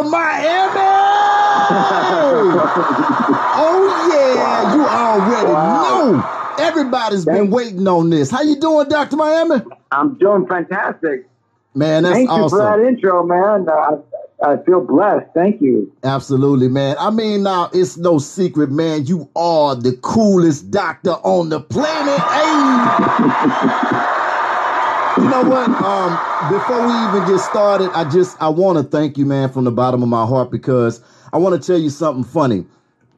Dr. Miami. oh yeah, you already wow. know. Everybody's Thank been waiting on this. How you doing, Dr. Miami? I'm doing fantastic. Man, that's Thank awesome. you for that intro, man. Uh, I feel blessed. Thank you. Absolutely, man. I mean, now it's no secret, man. You are the coolest doctor on the planet. Hey. you know what? Um, before we even get started, I just I want to thank you, man, from the bottom of my heart because I want to tell you something funny.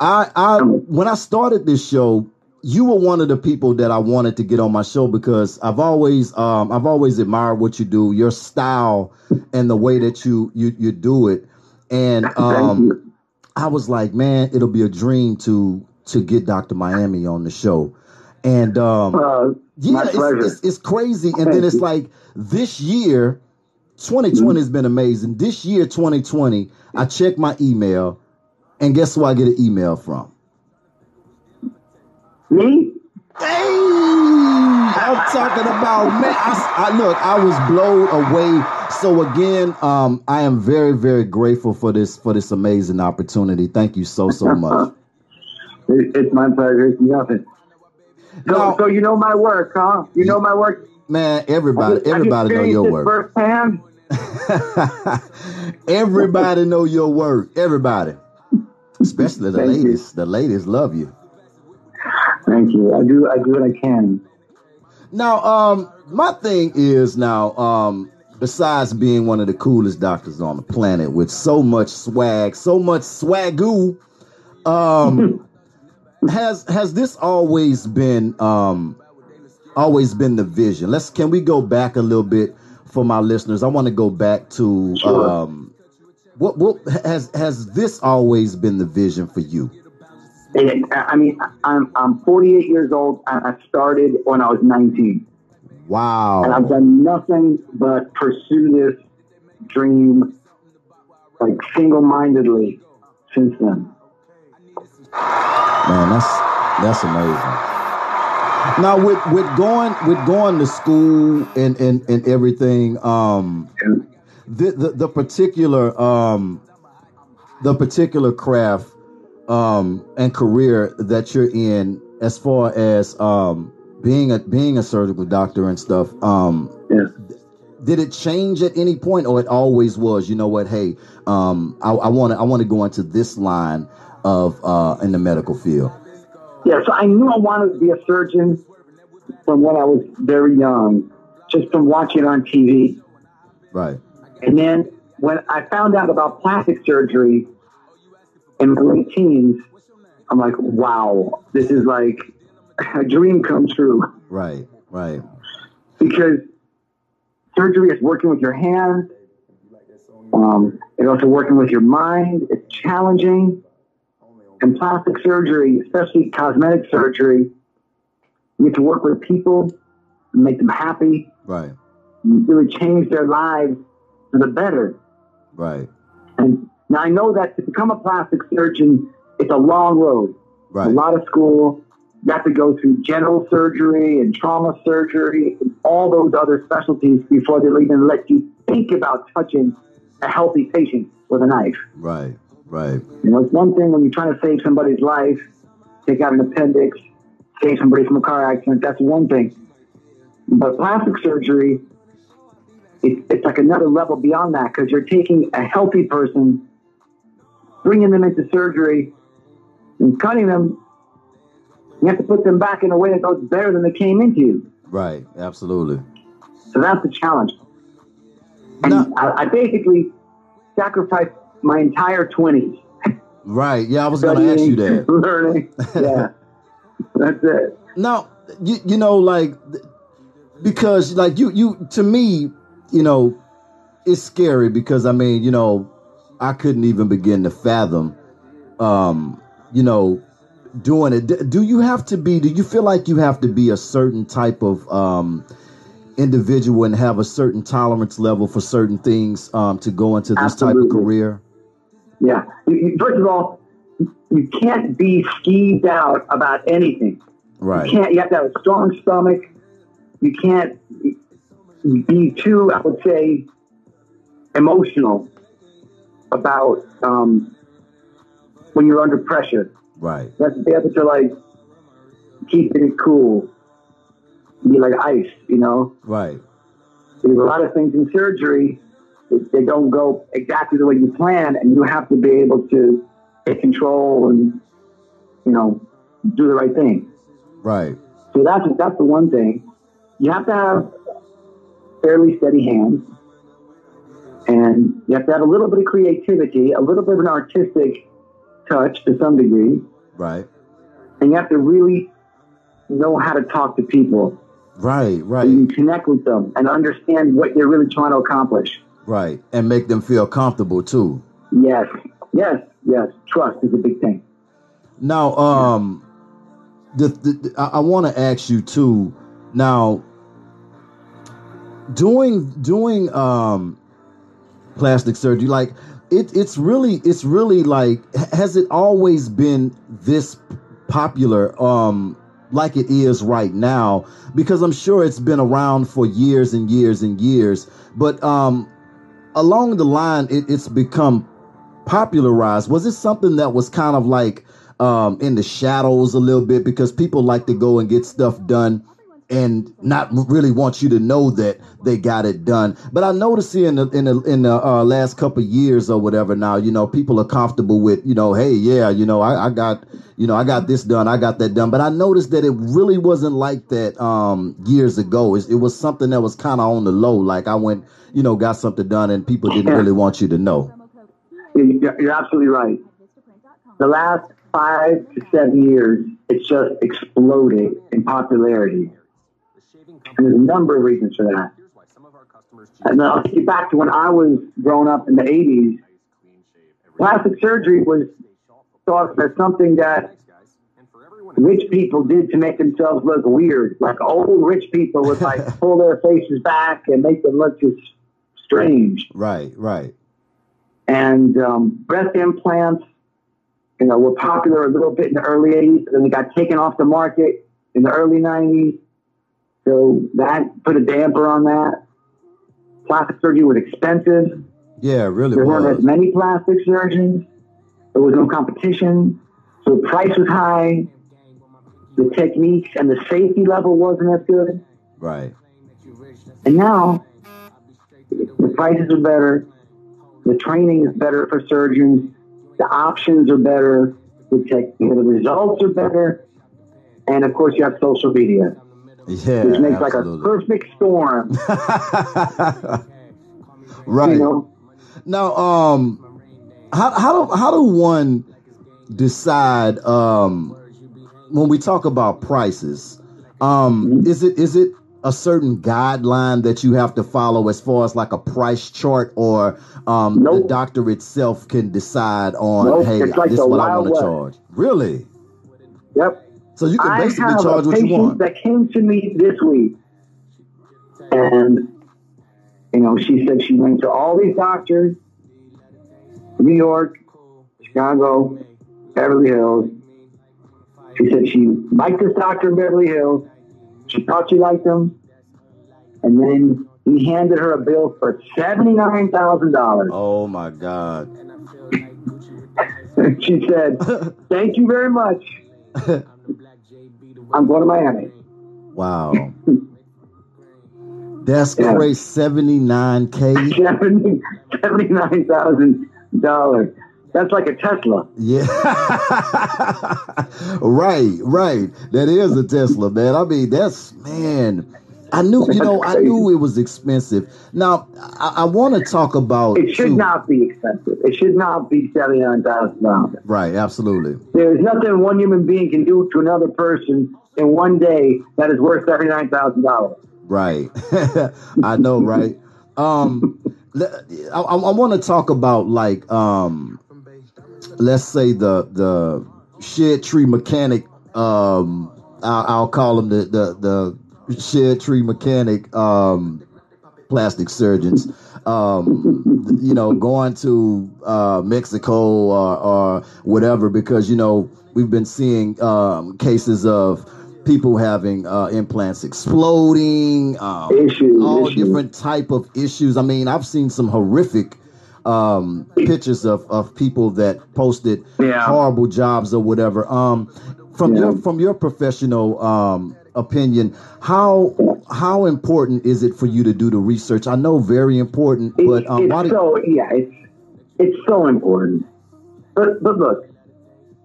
I I when I started this show, you were one of the people that I wanted to get on my show because I've always um, I've always admired what you do, your style and the way that you you you do it. And um, I was like, man, it'll be a dream to to get Dr. Miami on the show. And um, uh, yeah, it's, it's, it's, crazy. And Thank then it's you. like this year, 2020 mm-hmm. has been amazing. This year, 2020, I check my email, and guess who I get an email from? Me? Hey, I'm talking about man. I, I, look, I was blown away. So again, um, I am very, very grateful for this for this amazing opportunity. Thank you so so much. it's my pleasure. It's nothing. So, now, so you know my work, huh? You know my work. Man, everybody, just, everybody know your work. Firsthand. everybody know your work. Everybody, especially the ladies. You. The ladies love you. Thank you. I do. I do what I can. Now, um, my thing is now, um, besides being one of the coolest doctors on the planet with so much swag, so much swagoo, um, has has this always been um, always been the vision? Let's can we go back a little bit for my listeners? I want to go back to sure. um, what what has has this always been the vision for you? I mean, I'm I'm 48 years old, and I started when I was 19. Wow! And I've done nothing but pursue this dream, like single-mindedly, since then. Man, that's that's amazing. Now with with going with going to school and and, and everything, um, the, the the particular um the particular craft um, and career that you're in as far as um, being a being a surgical doctor and stuff um, did it change at any point or it always was you know what hey um, i want to i want to go into this line of uh, in the medical field yeah so i knew i wanted to be a surgeon from when i was very young just from watching it on tv right and then when i found out about plastic surgery in my late teens, I'm like, wow, this is like a dream come true. Right, right. Because surgery is working with your hands. Um, it's also working with your mind. It's challenging. And plastic surgery, especially cosmetic surgery, you get to work with people and make them happy. Right. Really change their lives for the better. Right. And now I know that to become a plastic surgeon, it's a long road. Right. A lot of school. You have to go through general surgery and trauma surgery and all those other specialties before they'll even let you think about touching a healthy patient with a knife. Right, right. You know, it's one thing when you're trying to save somebody's life, take out an appendix, save somebody from a car accident. That's one thing. But plastic surgery, it, it's like another level beyond that because you're taking a healthy person bringing them into surgery and cutting them, you have to put them back in a way that goes better than they came into. you. Right, absolutely. So that's the challenge. And no. I, I, basically sacrificed my entire 20s. Right, yeah, I was going to ask you that. Learning, yeah. that's it. Now, you, you know, like, because, like, you, you, to me, you know, it's scary because, I mean, you know, I couldn't even begin to fathom, um, you know, doing it. Do you have to be? Do you feel like you have to be a certain type of um, individual and have a certain tolerance level for certain things um, to go into this Absolutely. type of career? Yeah. First of all, you can't be skeeved out about anything. Right. You can't. You have to have a strong stomach. You can't be too, I would say, emotional about um, when you're under pressure. Right. That's to be able to like keep it cool, be like ice, you know. Right. There's a lot of things in surgery they don't go exactly the way you plan, and you have to be able to take control and you know do the right thing. Right. So that's that's the one thing. You have to have fairly steady hands, and you have to have a little bit of creativity, a little bit of an artistic touch to some degree, Right. and you have to really know how to talk to people. Right. Right. And you connect with them and understand what you're really trying to accomplish. Right. And make them feel comfortable too. Yes, yes, yes. Trust is a big thing. Now, um, the, the, I, I want to ask you too. Now, doing doing um plastic surgery, like it, it's really it's really like has it always been this popular? Um, like it is right now because I'm sure it's been around for years and years and years. But um, along the line, it, it's become popularized. Was it something that was kind of like um, in the shadows a little bit because people like to go and get stuff done and not really want you to know that they got it done. But I noticed here in the in the in the uh, last couple of years or whatever now, you know, people are comfortable with, you know, hey, yeah, you know, I, I got, you know, I got this done, I got that done. But I noticed that it really wasn't like that um, years ago. It, it was something that was kind of on the low. Like I went, you know, got something done and people didn't really want you to know. You're absolutely right. The last five to seven years, it's just exploded in popularity. And there's a number of reasons for that. And then I'll take you back to when I was growing up in the 80s. Plastic surgery was thought as something that rich people did to make themselves look weird. Like old rich people would like pull their faces back and make them look just strange. Right, right, And um, breast implants, you know, were popular a little bit in the early 80s, and then they got taken off the market in the early 90s. So that put a damper on that. Plastic surgery was expensive. yeah, really There weren't as many plastic surgeons. There was no competition. So the price was high. The techniques and the safety level wasn't as good. Right, And now the prices are better. The training is better for surgeons. The options are better. The, tech, you know, the results are better. And of course, you have social media, yeah, which makes like a perfect storm. right. You know, Now, um, how how do how do one decide um when we talk about prices? Um, Mm-hmm. is it is it a certain guideline that you have to follow as far as like a price chart, or um, the doctor itself can decide on, Nope, hey, like this is what I want to charge? Really? yep. So you can I basically have charge a what you patient want. that came to me this week, and you know, she said she went to all these doctors, New York, Chicago, Beverly Hills. She said she liked this doctor in Beverly Hills. She thought she liked him, and then he handed her a bill for seventy nine thousand dollars. Oh my God! she said, "Thank you very much. I'm going to Miami." Wow. That's Yeah. crazy. Seventy nine k. Seventy-nine thousand dollars. That's like a Tesla. Yeah. right, right. That is a Tesla, man. I mean, that's man. I knew, you know, I knew it was expensive. Now, I, I want to talk about. It should too- not be expensive. It should not be seventy-nine thousand dollars. Right, absolutely. There's nothing one human being can do to another person in one day that is worth seventy-nine thousand dollars. Right. I know, right? Um, I, I want to talk about like, um, let's say the the shed tree mechanic. Um, I'll, I'll call him the the the shed tree mechanic. Um, plastic surgeons. Um, you know, going to uh, Mexico or, or whatever because you know we've been seeing um, cases of people having uh, implants exploding. Um, Issues, all issues. different type of issues. I mean, I've seen some horrific um, pictures of, of people that posted Yeah. horrible jobs or whatever. Um, from Yeah. your from your professional um, opinion, how how important is it for you to do the research? I know very important, but um, it's why do so yeah, it's it's so important. But but look,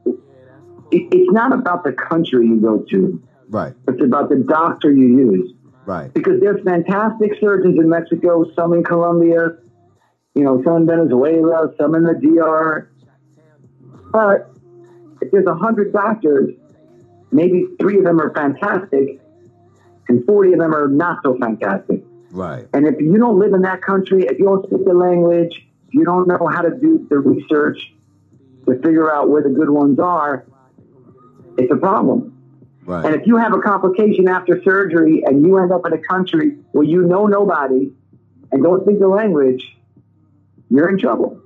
it, it's not about the country you go to. right, It's about the doctor you use. right, Because there's fantastic surgeons in Mexico, some in Colombia, you know, some in Venezuela, some in the DR. But if there's a hundred doctors, maybe three of them are fantastic, and forty of them are not so fantastic. right, And if you don't live in that country, if you don't speak the language, if you don't know how to do the research to figure out where the good ones are, it's a problem. Right. And if you have a complication after surgery and you end up in a country where you know nobody and don't speak the language, you're in trouble.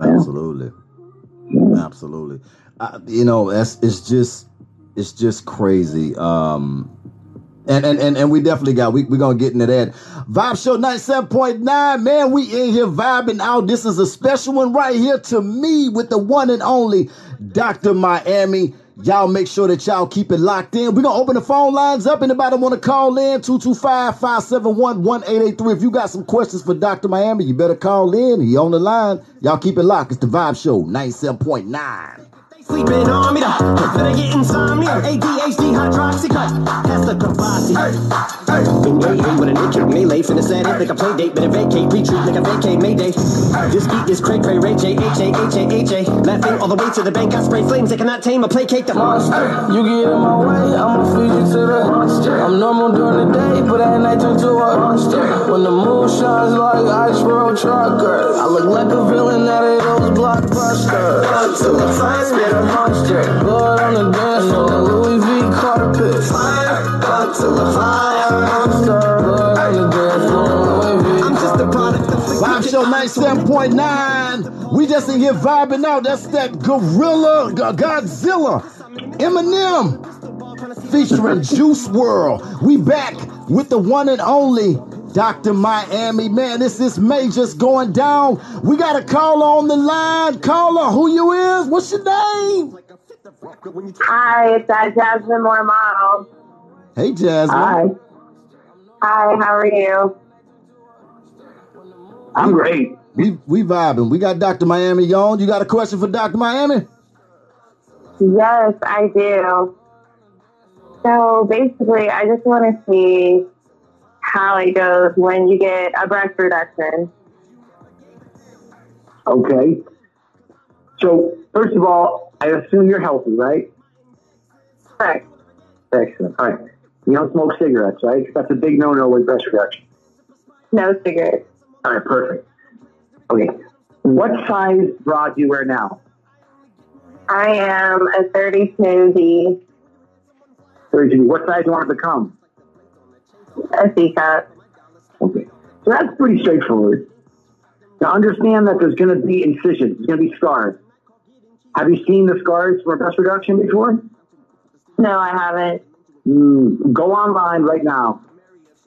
absolutely. Absolutely. You know, that's it's just it's just crazy. Um and and and, and we definitely got we we're gonna get into that. Vibe Show 97.9, man. We in here vibing out. This is a special one right here to me with the one and only Dr. Miami. Y'all make sure that y'all keep it locked in. We're gonna open the phone lines up. Anybody want to call in? 225-571-1883. If you got some questions for Dr. Miami, you better call in. He on the line. Y'all keep it locked. It's the Vibe Show 97.9. Sleeping on me, the better get insomnia. ADHD, hydroxy cut. The Kavasi. Been hey, hey, with a naked melee. Finna set it like a play date. Better vacate, retreat like a vacate, mayday. This beat is cray cray, Ray J, H A, H A, H A. Laughing all the way to the bank. I spray flames. They cannot tame or placate the monster. You get in my way, I'ma feed you to the monster. I'm normal during the day, but at night turn to a monster. When the moon shines like ice road trucker, I look like a villain out of those blockbusters. Till the fire spit a monster. Blood on the dance floor, Louis V carpet. Fire, the fire monster. Blood on the dance floor, Louis V I'm just a product of Vibe Show 97.9. We just in here vibing out. That's that Gorilla, Godzilla, Eminem, featuring Juice World. We back with the one and only Dr. Miami. Man, this is majors going down. We got a caller on the line. Caller, who you is? What's your name? Hi, it's uh, Jasmine Moore Model. Hey, Jasmine. Hi, Hi, how are you? I'm great. We we vibing. We got Dr. Miami on. You got a question for Dr. Miami? Yes, I do. So basically, I just want to see how it goes when you get a breast reduction. Okay. So, first of all, I assume you're healthy, right? Correct. Excellent. All right. You don't smoke cigarettes, right? That's a big no-no with breast reduction. No cigarettes. All right, perfect. Okay. What size bra do you wear now? I am a 32D, 32. What size do you want it to become? a C cup. Okay. So that's pretty straightforward. Now understand that there's going to be incisions. There's going to be scars. Have you seen the scars for breast reduction before? No, I haven't. Mm, go online right now.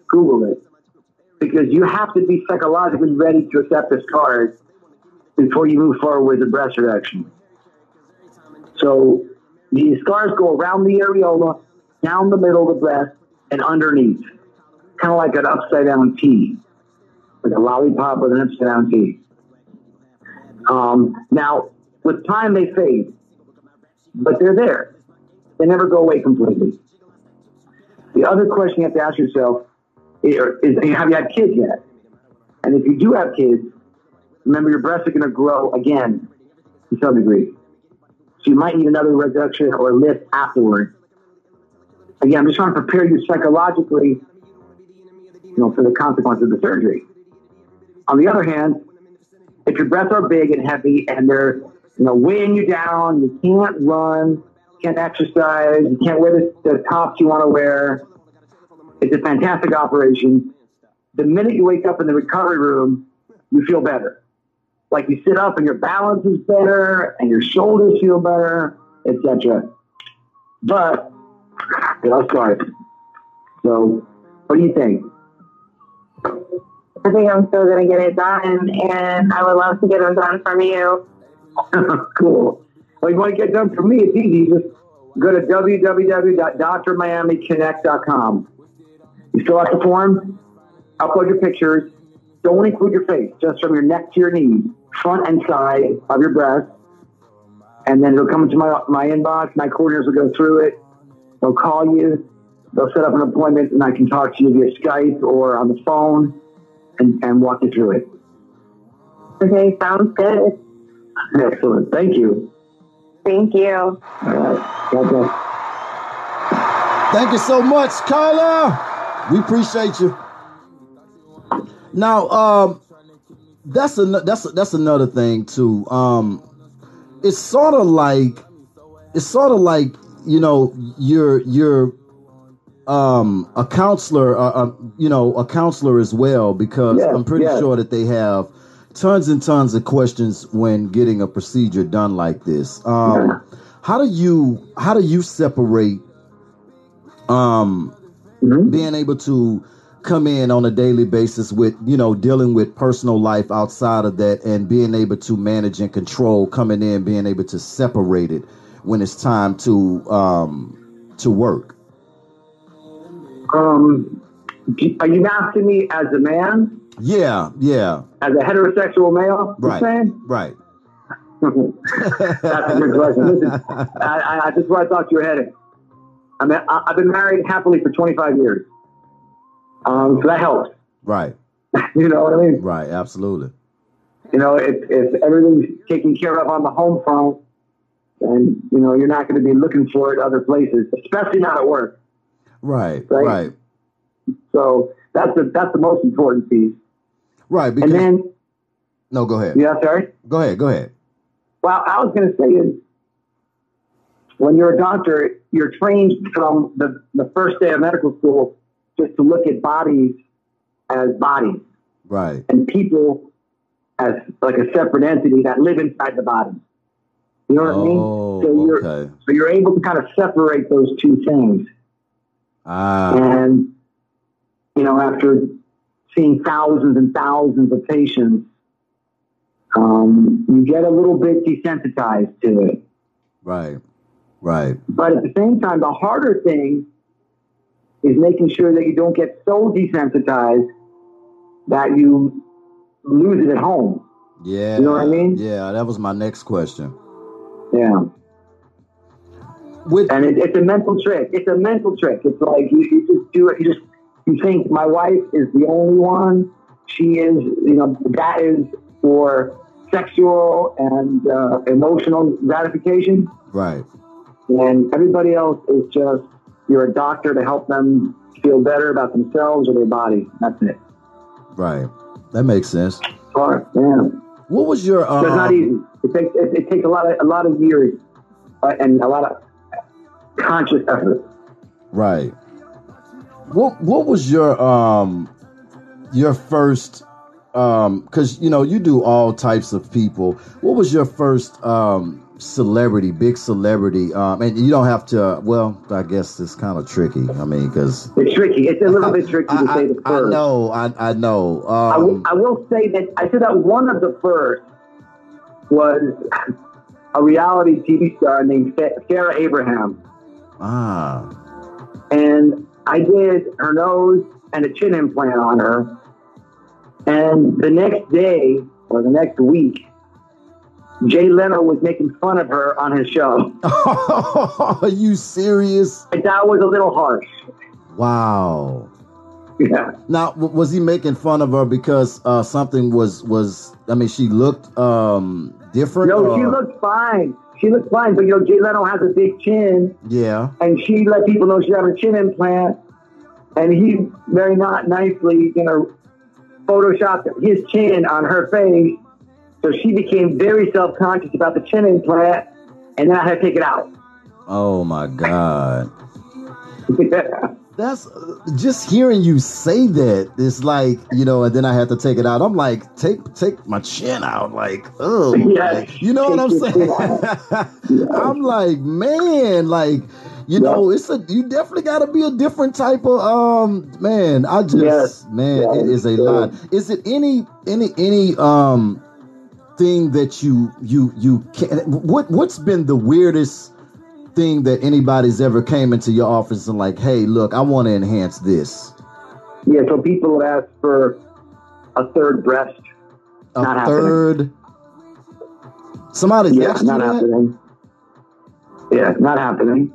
Google it. Because you have to be psychologically ready to accept this scars before you move forward with the breast reduction. So these scars go around the areola, down the middle of the breast, and underneath. Kind of like an upside down T. Like a lollipop with an upside down T. Um, now, with time they fade, but they're there. They never go away completely. The other question you have to ask yourself is, is have you had kids yet? And if you do have kids, remember your breasts are going to grow again to some degree. So you might need another reduction or lift afterward. Again, I'm just trying to prepare you psychologically, you know, for the consequences of the surgery. On the other hand, if your breasts are big and heavy and they're, you know, weighing you down, you can't run, can't exercise, you can't wear the, the tops you want to wear. It's a fantastic operation. The minute you wake up in the recovery room, you feel better. Like you sit up and your balance is better and your shoulders feel better, etc. But let's start. So, what do you think? I think I'm still going to get it done, and I would love to get them done from you. cool. Well, you want to get done for me? It's easy. Just go to www.drmiamiconnect.com. You fill out the form, upload your pictures. Don't include your face, just from your neck to your knees, front and side of your breast. And then it'll come into my, my inbox. My coordinators will go through it. They'll call you. They'll set up an appointment, and I can talk to you via Skype or on the phone and, and walk you through it. Okay, sounds good. Excellent. Thank you. Thank you. All right. God bless. Thank you so much, Carla. We appreciate you. Now, um, that's an, that's that's another thing too. Um, it's sort of like it's sort of like you know you're you're um a counselor, uh, uh, you know, a counselor as well because I'm pretty sure that they have tons and tons of questions when getting a procedure done like this. Um. How do you how do you separate um Mhm. being able to come in on a daily basis with you know dealing with personal life outside of that and being able to manage and control coming in being able to separate it when it's time to um to work Um, are you asking me as a man, yeah yeah as a heterosexual male? right saying? right That's a good question. Listen, I, I, this is where I thought you were headed. I mean, I, I've been married happily for 25 years. Um, so that helps. right You know what I mean? right absolutely You know, if, if everything's taken care of on the home front, then, you know, you're not going to be looking for it other places, especially not at work. right Right. right So that's the, that's the most important piece. Right because And then, no go ahead yeah, sorry. go ahead go ahead Well, I was going to say is when you're a doctor, you're trained from the, the first day of medical school just to look at bodies as bodies right and people as like a separate entity that live inside the body. You know what I mean? oh So you're okay so you're able to kind of separate those two things. ah And you know, after seeing thousands and thousands of patients, um, you get a little bit desensitized to it. right right But at the same time, the harder thing is making sure that you don't get so desensitized that you lose it at home. yeah You know what I mean? yeah that was my next question Yeah. with And it, it's a mental trick. It's a mental trick. It's like you, you just do it. You just you think my wife is the only one. She is, you know, that is for sexual and uh, emotional gratification, right and everybody else is just you're a doctor to help them feel better about themselves or their body. That's it. right that makes sense yeah. what was your it's not um, easy. It takes it, it takes a lot of a lot of years uh, and a lot of conscious effort. Right. What What was your um your first um because you know you do all types of people. What was your first um celebrity, big celebrity? Um, and you don't have to. Well, I guess it's kind of tricky. I mean, because It's tricky. It's a little bit tricky I, to say the I, I know, I I know. I will, Um, I will say that I said that one of the first was a reality TV star named Sa- Sarah Abraham, ah, and I did her nose and a chin implant on her, and the next day or the next week. Jay Leno was making fun of her on his show. are you serious? And that was a little harsh. Wow. Yeah. Now, w- was he making fun of her because uh, something was was? I mean, she looked um different. No, she looked fine. She looked fine, but you know, Jay Leno has a big chin, Yeah. and she let people know she had a chin implant, and he very not nicely, you know, photoshopped his chin on her face, so she became very self conscious about the chin implant, and then I had to take it out. Oh my God. That's just hearing you say that. It's like you know, and then I had to take it out. I'm like, take take my chin out. Like, oh, Yeah, you know what I'm saying? chin I'm like, man, like, you know, it's a you definitely got to be a different type of um man. I just Yes. man, Yeah. it is a Yeah. lot. Is it any any any um thing that you you you can what what's been the weirdest thing that anybody's ever came into your office and like, hey, look, I want to enhance this. Yeah, so people would ask for a third breast. A Not happening. third. Somebody's Yeah, asked not that? happening. Yeah, not happening.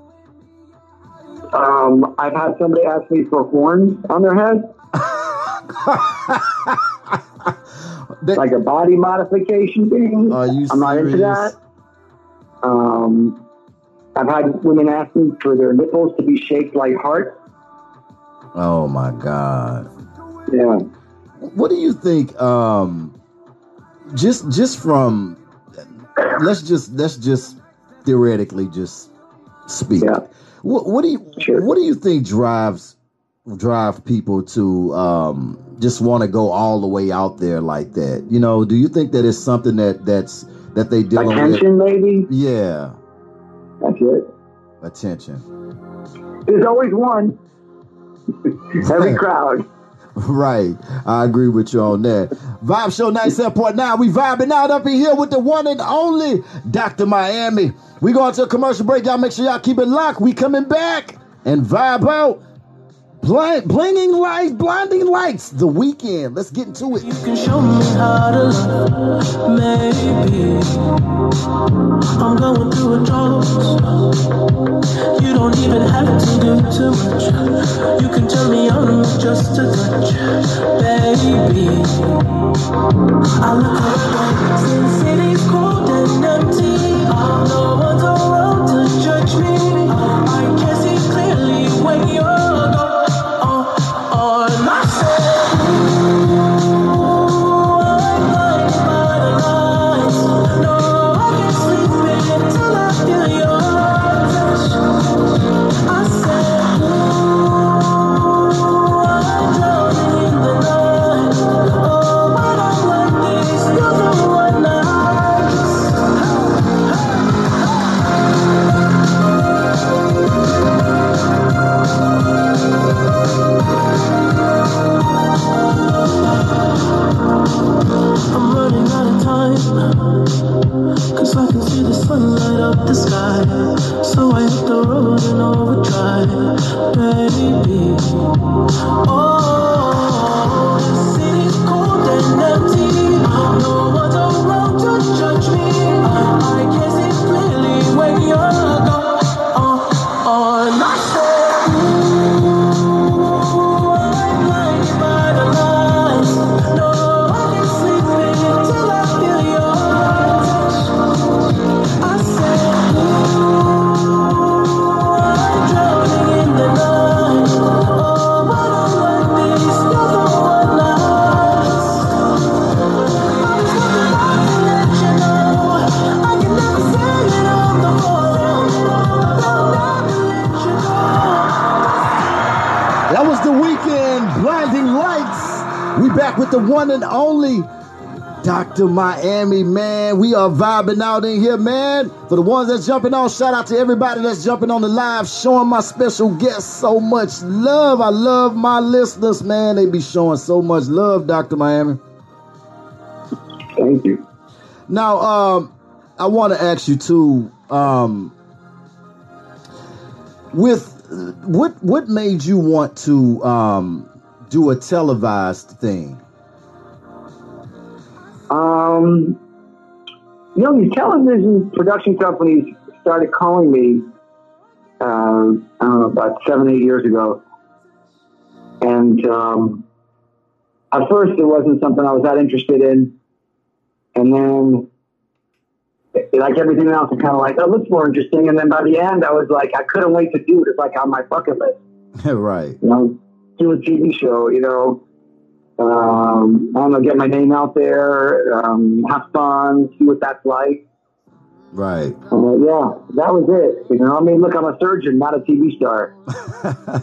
Um, I've had somebody ask me for horns on their head, That- like a body modification thing. Are you I'm not into that. Um, I've had women ask me for their nipples to be shaped like hearts. Oh my god. Yeah. What do you think? Um, just just from let's just let's just theoretically just speak. Yeah. What what do you Sure. what do you think drives drive people to um just want to go all the way out there like that? You know, do you think that it's something that that's that they dealing with? Attention, maybe. Yeah, That's it. attention. There's always one. Every crowd. Right. I agree with you on that. Vibe Show 97.9. We vibing out up in here with the one and only Dr. Miami. We going to a commercial break. Y'all make sure y'all keep it locked. We coming back and vibe out. Blind, blinging lights, blinding lights. The weekend. Let's get into it. You can show me how to maybe. I'm going through a drought. You don't even have to do too much. You can turn me with just a touch, baby. I look around since city's cold and empty. No one's around to judge me. I can see clearly when you're gone. The one and only Dr. Miami, man. We are vibing out in here, man. For the ones that's jumping on, shout out to everybody that's jumping on the live, showing my special guests so much love. I love my listeners, man. They be showing so much love, Dr. Miami. Thank you. Now, um, I want to ask you too. Um, with what what made you want to um, do a televised thing? Um, you know, these television production companies started calling me, uh, I don't know, about seven, eight years ago. And um, at first, it wasn't something I was that interested in. And then, like everything else, it's kind of like, oh, it looks more interesting. And then by the end, I was like, I couldn't wait to do it. It's like on my bucket list right. you know, do a TV show, you know, um, I don't know, get my name out there, um, have fun, see what that's like. Right. Uh, yeah, that was it. You know, I mean, look, I'm a surgeon, not a TV star.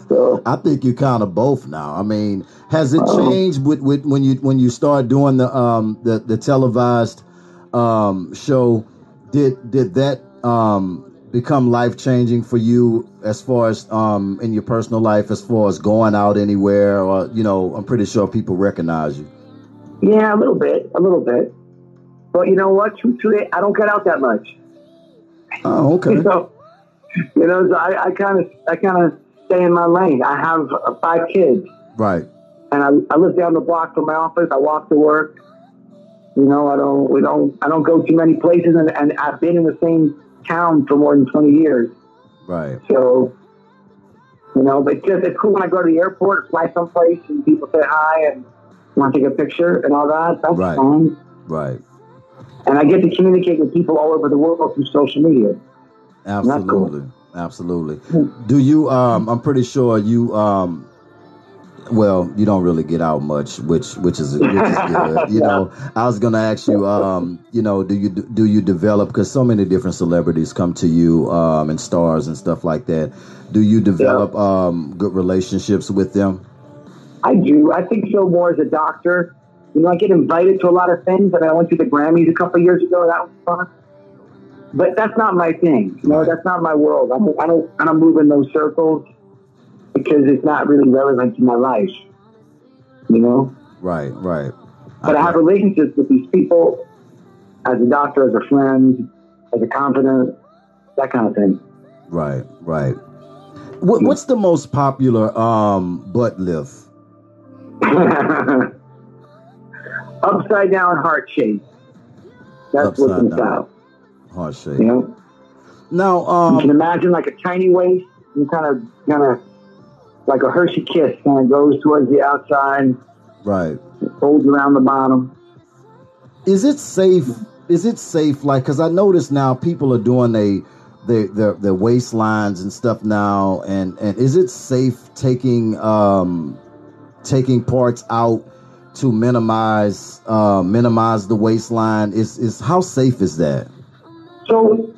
So, I think you're kind of both now. I mean, has it Oh. changed with, with when you when you start doing the um the, the televised um show? Did did that um become life changing for you as far as um in your personal life, as far as going out anywhere, or you know, I'm pretty sure people recognize you. Yeah, a little bit, a little bit. But you know what? Truthfully, I don't get out that much. Oh, okay. You know, you know, so I kind of, I kind of stay in my lane. I have uh, five kids, Right. and I, I live down the block from my office. I walk to work. You know, I don't, we don't, I don't go too many places, and, and I've been in the same town for more than twenty years. Right. So, you know, but just it's cool when I go to the airport, fly someplace, and people say hi and want to take a picture and all that. That's Right. fun. Right. And I get to communicate with people all over the world through social media. Cool. Absolutely. Absolutely. Do you um I'm pretty sure you um well, you don't really get out much, which which is which is good. You know, I was gonna ask you, um, you know, do you do you develop because so many different celebrities come to you, um, and stars and stuff like that. Do you develop um good relationships with them? I do. I think so more as a doctor. You know, I get invited to a lot of things. and I went to the Grammys a couple of years ago. That was fun. But that's not my thing. You know, Right. that's not my world. I don't, I don't, I don't move in those circles because it's not really relevant to my life. You know? Right, right. But I have relationships with these people as a doctor, as a friend, as a confidant, that kind of thing. Right, right. What, what's the most popular um butt lift? Upside down heart shape. That's Upside what's in down. style. Heart shape. You know? Now, You can um, imagine like a tiny waist, and kind of, kind of, like a Hershey kiss, kind of goes towards the outside, right. folds around the bottom. Is it safe? Is it safe? Like, because I notice now people are doing they their their their waistlines and stuff now, and and is it safe taking um taking parts out to minimize uh minimize the waistline? Is is how safe is that? So,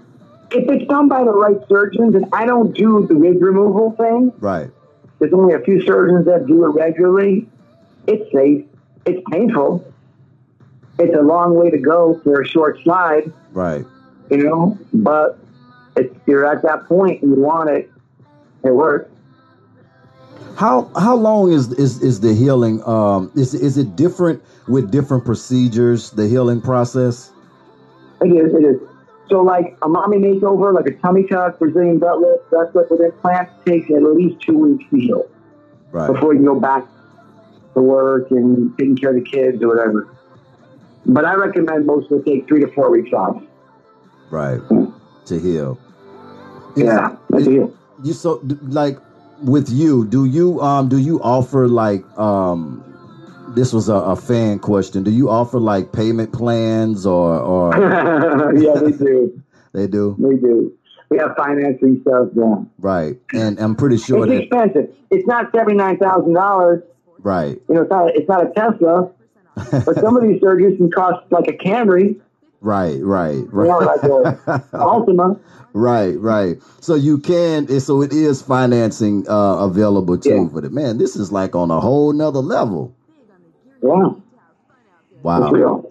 if it's done by the right surgeons, and I don't do the wig removal thing, Right. There's only a few surgeons that do it regularly. It's safe. It's painful. It's a long way to go for a short slide, Right. you know, but if you're at that point and you want it, it works. How how long is is is the healing? Um, is is it different with different procedures? The healing process. It is, it is. So, like a mommy makeover, like a tummy tuck, Brazilian butt lift, breast lift with implants takes at least two weeks to heal Right. before you can go back to work and taking care of the kids or whatever. But I recommend most will take three to four weeks off. Right. To heal. Yeah, that's a heal. you so like with you do you um do you offer like um this was a, a fan question do you offer like payment plans or or yeah, they do. they do They do. We have financing stuff. Yeah, right and i'm pretty sure it's that expensive. It's not seventy nine thousand dollars. right You know, it's not. It's not a Tesla. But some of these surgeries can cost like a Camry, right right you know, like a Altima. right right so you can so it is financing uh available too Yeah. for the man this is like on a whole nother level Yeah, wow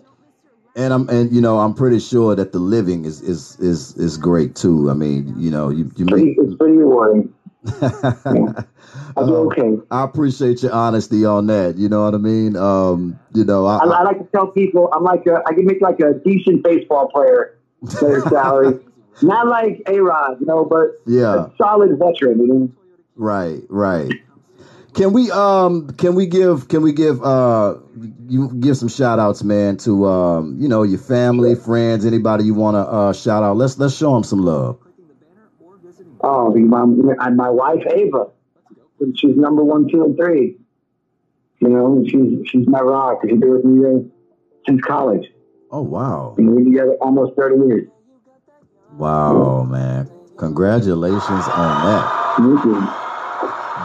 and I'm and you know I'm pretty sure that the living is is is is great too. I mean, you know, you you make. it's pretty rewarding. I do Uh, okay. I appreciate your honesty on that. You know what I mean? Um, you know, I, I, I like to tell people I'm like a, I can make like a decent baseball player their salary. Not like A Rod, you know, but yeah, a solid veteran, you know. right, right. Can we um can we give can we give uh you give some shout outs man to um you know your family friends anybody you want to uh shout out let's let's show them some love Oh, my, and my wife Ava, she's number one, two, and three. You know, she's she's my rock. She's been with me uh, since college. oh wow And we've been together almost thirty years. wow man congratulations on that Thank you.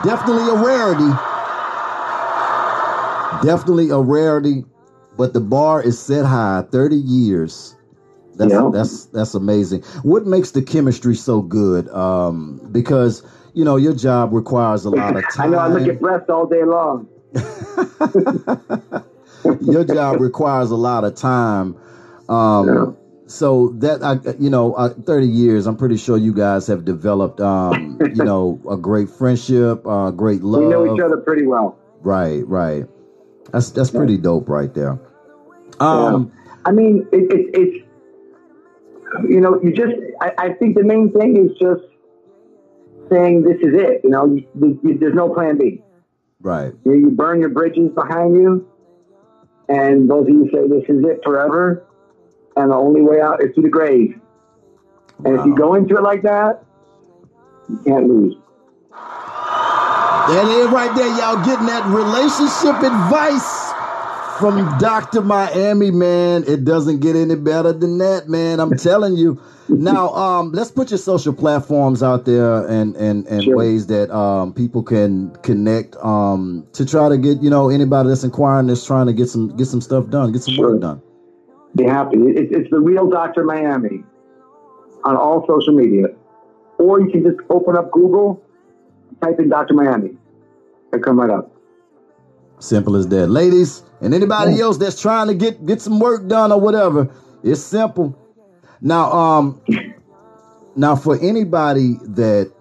Definitely a rarity. Definitely a rarity, but the bar is set high. Thirty years. That's Yeah. that's that's amazing. What makes the chemistry so good? Um, because you know your job requires a lot of time. I know I look at breasts all day long. your job requires a lot of time. Um, so that I, you know, uh, thirty years. I'm pretty sure you guys have developed, um, you know, a great friendship, uh, great love. We know each other pretty well. Right, right. That's that's pretty dope, right there. Um, yeah. I mean, it, it, it's you know, you just. I, I, think the main thing is just saying this is it. You know, you, you, there's no plan B. Right. You, you burn your bridges behind you, and both of you say this is it forever and the only way out is through the grave. And wow. if you go into it like that, you can't lose. That is right there, y'all getting that relationship advice from Dr. Miami, man. It doesn't get any better than that, man. I'm telling you. Now, um, let's put your social platforms out there and and, and sure. ways that um, people can connect um, to try to get you know anybody that's inquiring that's trying to get some get some stuff done, get some sure. work done. Be happy. It, it's the real Dr. Miami on all social media. Or you can just open up Google, type in Dr. Miami. It come right up. Simple as that. Ladies, and anybody yeah. else that's trying to get, get some work done or whatever, it's simple. Now, um, now for anybody that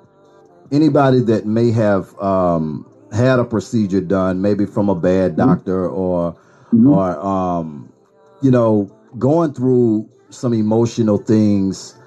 anybody that may have um had a procedure done, maybe from a bad mm-hmm. doctor mm-hmm. or mm-hmm. or um, you know, going through some emotional things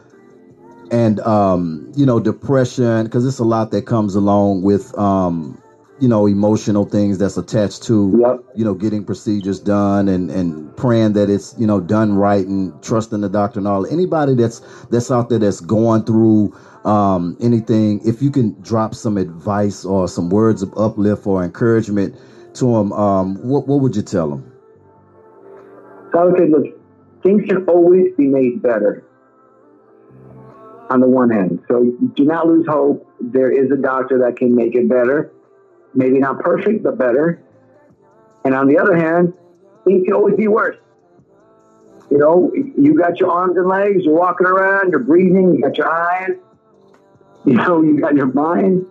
and um, you know depression because it's a lot that comes along with um, you know emotional things that's attached to yep. you know getting procedures done and and praying that it's you know done right and trusting the doctor and all anybody that's that's out there that's going through um, anything if you can drop some advice or some words of uplift or encouragement to them um, what, what would you tell them I would say, things can always be made better on the one hand. So do not lose hope. There is a doctor that can make it better. Maybe not perfect, but better. And on the other hand, things can always be worse. You know, you got your arms and legs, you're walking around, you're breathing, you got your eyes, you know, you got your mind.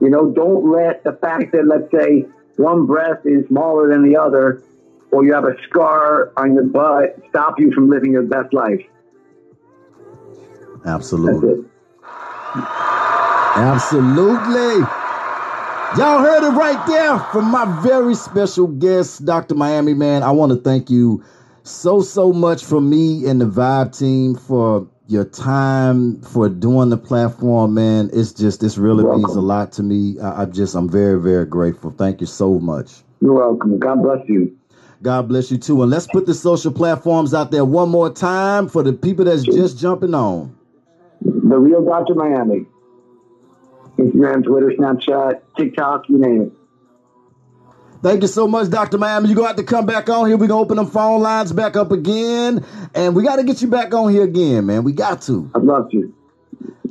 You know, don't let the fact that, let's say, one breath is smaller than the other or you have a scar on your butt stop you from living your best life. Absolutely. Absolutely. Y'all heard it right there from my very special guest, Dr. Miami Man. I want to thank you so, so much for me and the Vibe team for your time, for doing the platform, man. It's just, this really means a lot to me. I, I just, I'm very, very grateful. Thank you so much. You're welcome. God bless you. God bless you too. And let's put the social platforms out there one more time for the people that's just jumping on. The Real Dr. Miami. Instagram, Twitter, Snapchat, TikTok, you name it. Thank you so much, Dr. Miami. You're going to have to come back on here. We're going to open them phone lines back up again. And we got to get you back on here again, man. We got to. I'd love to.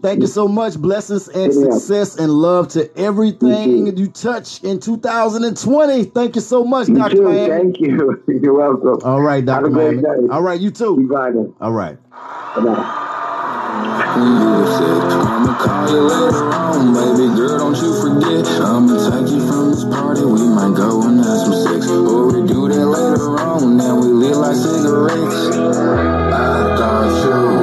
Thank you so much. Blessings and success and love to everything you. you touch in 2020. Thank you so much, you Dr. Miami. Thank you. You're welcome. All right, Dr. Miami. All right, you too. You All right. I'ma call you later on, baby girl, don't you forget. I'ma take you from this party, we might go and have some sex. Or we do that later on, and we live like cigarettes. I thought you